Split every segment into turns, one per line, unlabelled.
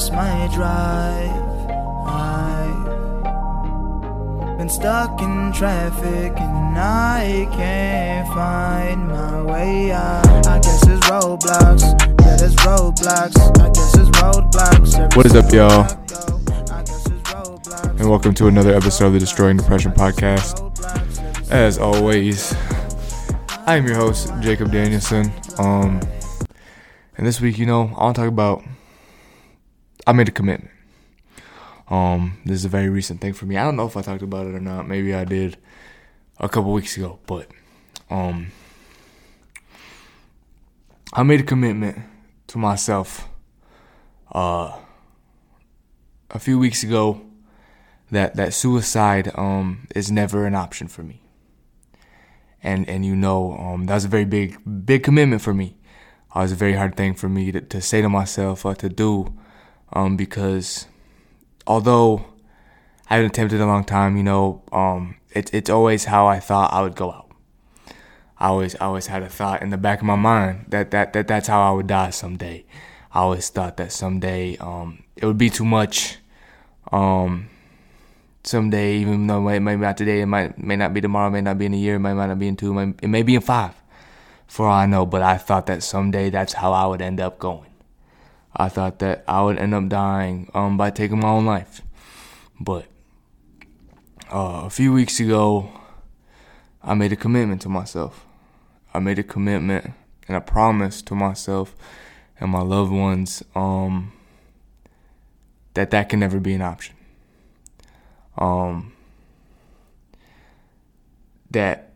lost my drive. I've been stuck in traffic and I can't find my way out. I guess it's roadblocks. Yeah, there's roadblocks. I guess it's roadblocks. Every
What is up, y'all?
I go, I guess it's roadblocks.
and welcome to another episode of the Destroying Depression podcast. As always, I am your host, Jacob Danielson. Um, and this week, you know, I want to talk about. I made a commitment. Um, this is a very recent thing for me. I don't know if I talked about it or not. Maybe I did a couple weeks ago, but um, I made a commitment to myself. Uh, a few weeks ago, that that suicide um is never an option for me. And and you know um that was a very big big commitment for me. Uh, it was a very hard thing for me to, to say to myself or to do, um because although I had attempted a long time, you know, um it's it's always how I thought I would go out. I always I always had a thought in the back of my mind that that, that that's how I would die someday. I always thought that someday um it would be too much. Um someday, even though it might not today, it might may not be tomorrow, may not be in a year, it might, might not be in two, it, might, it may be in five, for all I know. But I thought that someday that's how I would end up going. I thought that I would end up dying um, by taking my own life. But uh, a few weeks ago, I made a commitment to myself. I made a commitment and a promise to myself and my loved ones um, that that can never be an option um, that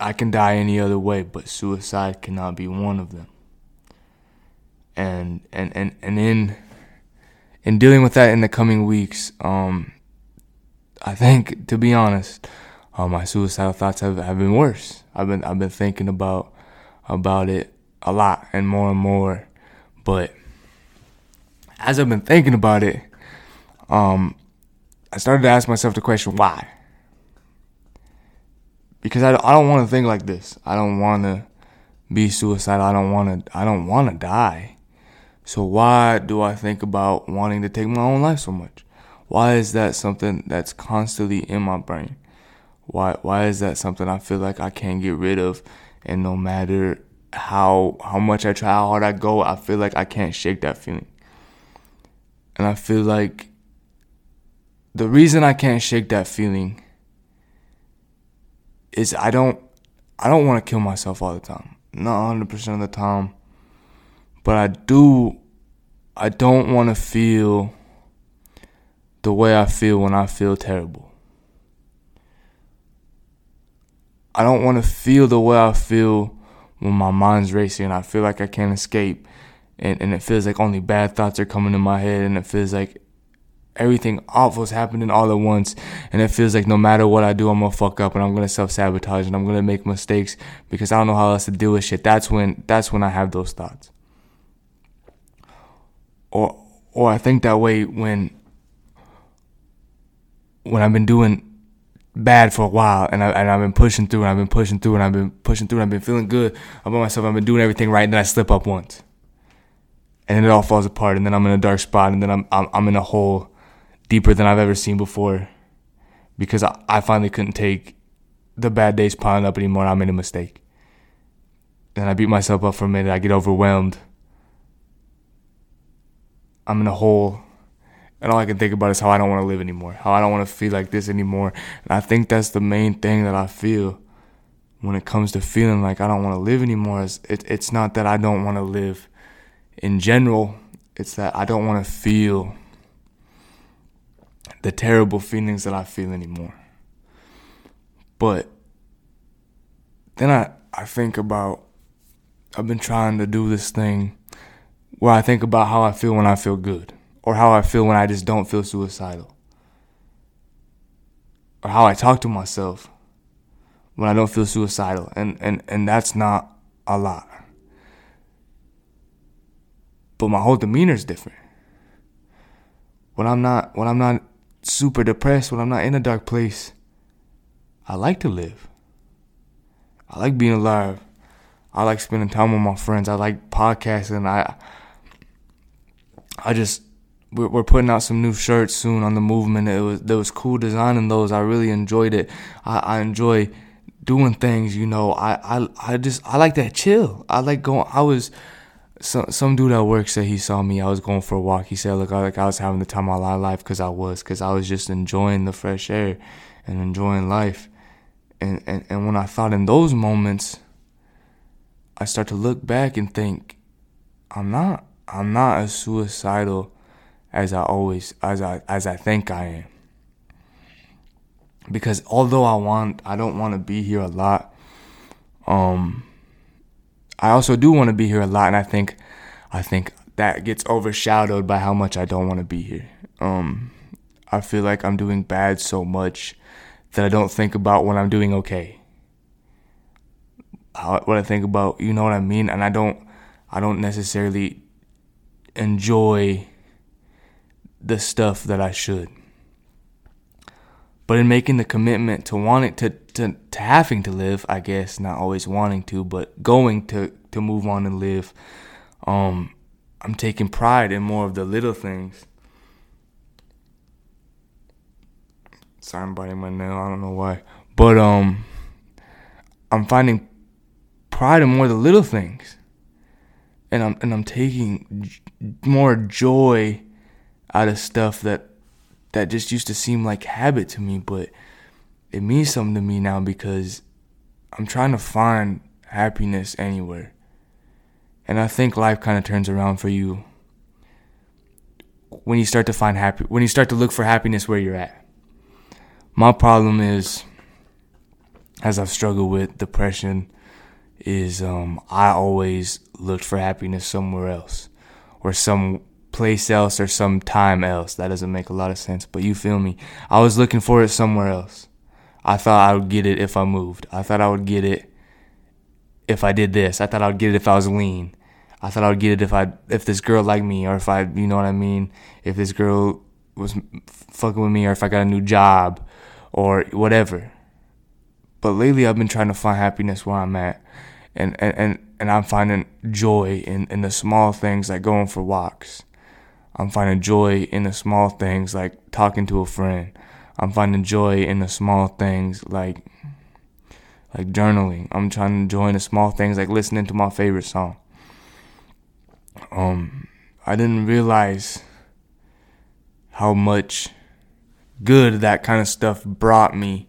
I can die any other way, but suicide cannot be one of them. And and and and in in dealing with that in the coming weeks, um, I think to be honest, uh, my suicidal thoughts have, have been worse. I've been I've been thinking about about it a lot and more and more, but as I've been thinking about it, um, I started to ask myself the question, why? Because I, I don't want to think like this. I don't want to be suicidal. I don't want to I don't want to die. So why do I think about wanting to take my own life so much? Why is that something that's constantly in my brain? Why why is that something I feel like I can't get rid of and no matter how how much I try, how hard I go, I feel like I can't shake that feeling. And I feel like the reason I can't shake that feeling is I don't I don't want to kill myself all the time. Not 100% of the time. But I do I don't want to feel the way I feel when I feel terrible. I don't want to feel the way I feel when my mind's racing and I feel like I can't escape and, and it feels like only bad thoughts are coming in my head and it feels like everything awful is happening all at once and it feels like no matter what I do I'm gonna fuck up and I'm gonna self sabotage and I'm gonna make mistakes because I don't know how else to deal with shit. That's when that's when I have those thoughts. Or or I think that way when when I've been doing bad for a while and I and I've been pushing through and I've been pushing through and I've been pushing through and I've been feeling good about myself. I've been doing everything right and then I slip up once. And then it all falls apart and then I'm in a dark spot and then I'm I'm, I'm in a hole deeper than I've ever seen before because I, I finally couldn't take the bad days piling up anymore. And I made a mistake. Then I beat myself up for a minute. I get overwhelmed. I'm in a hole. And all I can think about is how I don't want to live anymore. How I don't want to feel like this anymore. And I think that's the main thing that I feel when it comes to feeling like I don't want to live anymore. Is it, it's not that I don't want to live in general. It's that I don't want to feel the terrible feelings that I feel anymore. But then I, I think about I've been trying to do this thing where I think about how I feel when I feel good. Or how I feel when I just don't feel suicidal. Or how I talk to myself when I don't feel suicidal. And and, and that's not a lot. But my whole demeanor is different. When I'm not when I'm not super depressed, when I'm not in a dark place, I like to live. I like being alive. I like spending time with my friends. I like podcasting. I I just we're, putting out some new shirts soon on the movement. It was there was cool designing those. I really enjoyed it. I, I enjoy doing things. You know, I, I I just I like that chill. I like going. I was some some dude at work said he saw me. I was going for a walk. He said, "Look, I, like I was having the time of my life because I was, because I was just enjoying the fresh air and enjoying life." And, and and when I thought in those moments, I start to look back and think, I'm not I'm not as suicidal as I always as I as I think I am. Because although I want I don't want to be here a lot, um I also do want to be here a lot and I think I think that gets overshadowed by how much I don't want to be here. Um I feel like I'm doing bad so much that I don't think about when I'm doing okay. How, what I think about, you know what I mean? And I don't I don't necessarily enjoy the stuff that I should. But in making the commitment to wanting to, to, to having to live, I guess, not always wanting to, but going to, to move on and live, um, I'm taking pride in more of the little things. Sorry, I'm biting my nail. I don't know why. But um I'm finding pride in more of the little things. And I'm and I'm taking more joy out of stuff that that just used to seem like habit to me, but it means something to me now because I'm trying to find happiness anywhere. And I think life kind of turns around for you when you start to find happy when you start to look for happiness where you're at. My problem is as I've struggled with depression is um I always looked for happiness somewhere else or some place else or some time else. That doesn't make a lot of sense, but you feel me. I was looking for it somewhere else. I thought I would get it if I moved. I thought I would get it if I did this. I thought I would get it if I was lean. I thought I would get it if I if this girl liked me or if I, you know what I mean, if this girl was fucking with me or if I got a new job or whatever. But lately I've been trying to find happiness where I'm at. And and and, and I'm finding joy in in the small things like going for walks I'm finding joy in the small things like talking to a friend. I'm finding joy in the small things like like journaling. I'm trying to join the small things like listening to my favorite song. Um I didn't realize how much good that kind of stuff brought me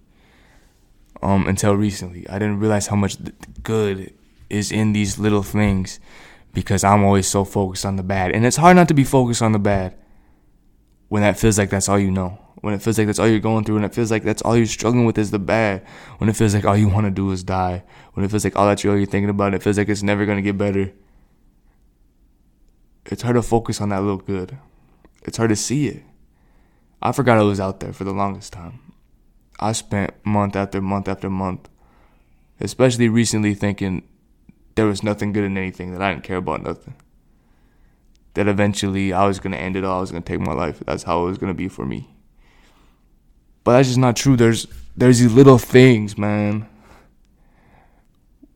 um until recently. I didn't realize how much good is in these little things because I'm always so focused on the bad. And it's hard not to be focused on the bad when that feels like that's all you know. When it feels like that's all you're going through, and it feels like that's all you're struggling with is the bad. When it feels like all you want to do is die. When it feels like all that you're thinking about, it feels like it's never going to get better. It's hard to focus on that little good. It's hard to see it. I forgot it was out there for the longest time. I spent month after month after month, especially recently, thinking there was nothing good in anything, that I didn't care about nothing. That eventually I was gonna end it all, I was gonna take my life. That's how it was gonna be for me. But that's just not true. There's there's these little things, man.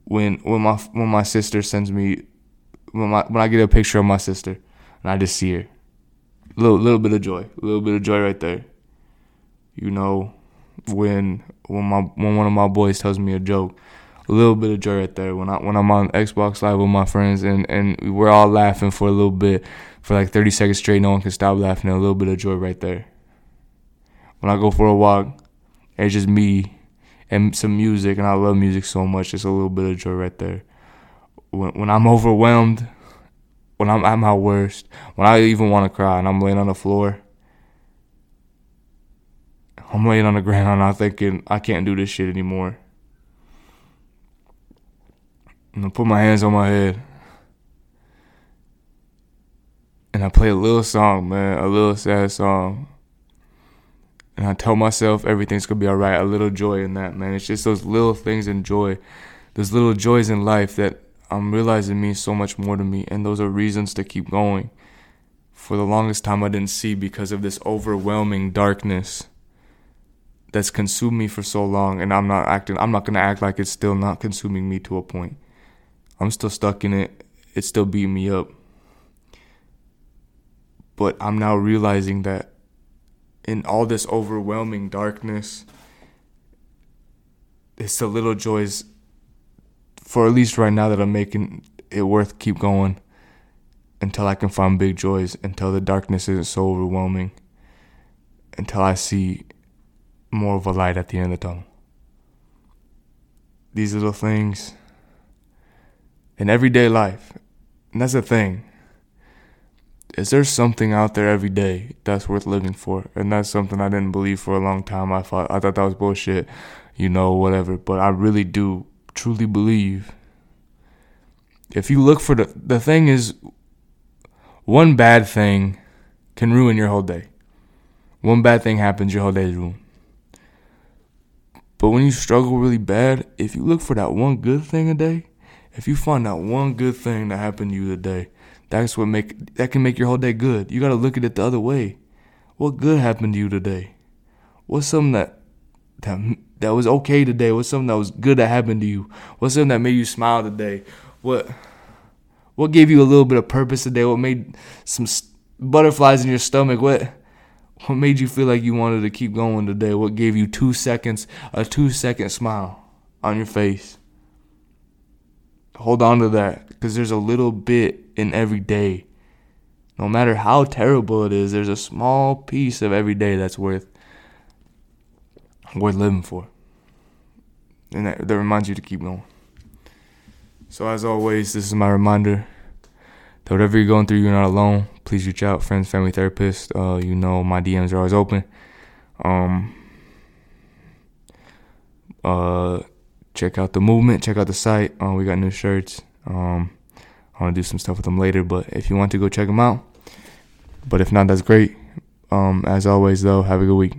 When when my when my sister sends me when my when I get a picture of my sister and I just see her. Little little bit of joy. A little bit of joy right there. You know, when when my when one of my boys tells me a joke a little bit of joy right there when I when I'm on Xbox Live with my friends and and we're all laughing for a little bit for like 30 seconds straight. No one can stop laughing. A little bit of joy right there. When I go for a walk, it's just me and some music, and I love music so much. Just a little bit of joy right there. When when I'm overwhelmed, when I'm at my worst, when I even want to cry and I'm laying on the floor. I'm laying on the ground I'm thinking I can't do this shit anymore. And I put my hands on my head. And I play a little song, man, a little sad song. And I tell myself everything's gonna be alright. A little joy in that, man. It's just those little things in joy, those little joys in life that I'm realizing mean so much more to me. And those are reasons to keep going. For the longest time, I didn't see because of this overwhelming darkness that's consumed me for so long. And I'm not acting, I'm not gonna act like it's still not consuming me to a point. I'm still stuck in it. It's still beating me up. But I'm now realizing that in all this overwhelming darkness, it's the little joys for at least right now that I'm making it worth keep going until I can find big joys, until the darkness isn't so overwhelming, until I see more of a light at the end of the tunnel. These little things in everyday life, and that's the thing. Is there something out there every day that's worth living for? And that's something I didn't believe for a long time. I thought I thought that was bullshit, you know, whatever. But I really do truly believe if you look for the the thing is one bad thing can ruin your whole day. One bad thing happens, your whole day is ruined. But when you struggle really bad, if you look for that one good thing a day, if you find that one good thing that happened to you today, that's what make that can make your whole day good. You gotta look at it the other way. What good happened to you today? What's something that that that was okay today? What's something that was good that happened to you? What's something that made you smile today? What what gave you a little bit of purpose today? What made some butterflies in your stomach? What what made you feel like you wanted to keep going today? What gave you two seconds, a two second smile on your face? Hold on to that because there's a little bit in every day. No matter how terrible it is, there's a small piece of every day that's worth worth living for. And that, that reminds you to keep going. So as always, this is my reminder whatever you're going through, you're not alone. Please reach out, friends, family, therapist. Uh, you know my DMs are always open. Um, uh, check out the movement. Check out the site. Uh, we got new shirts. Um, I want to do some stuff with them later, but if you want to go check them out. But if not, that's great. Um, as always, though, have a good week.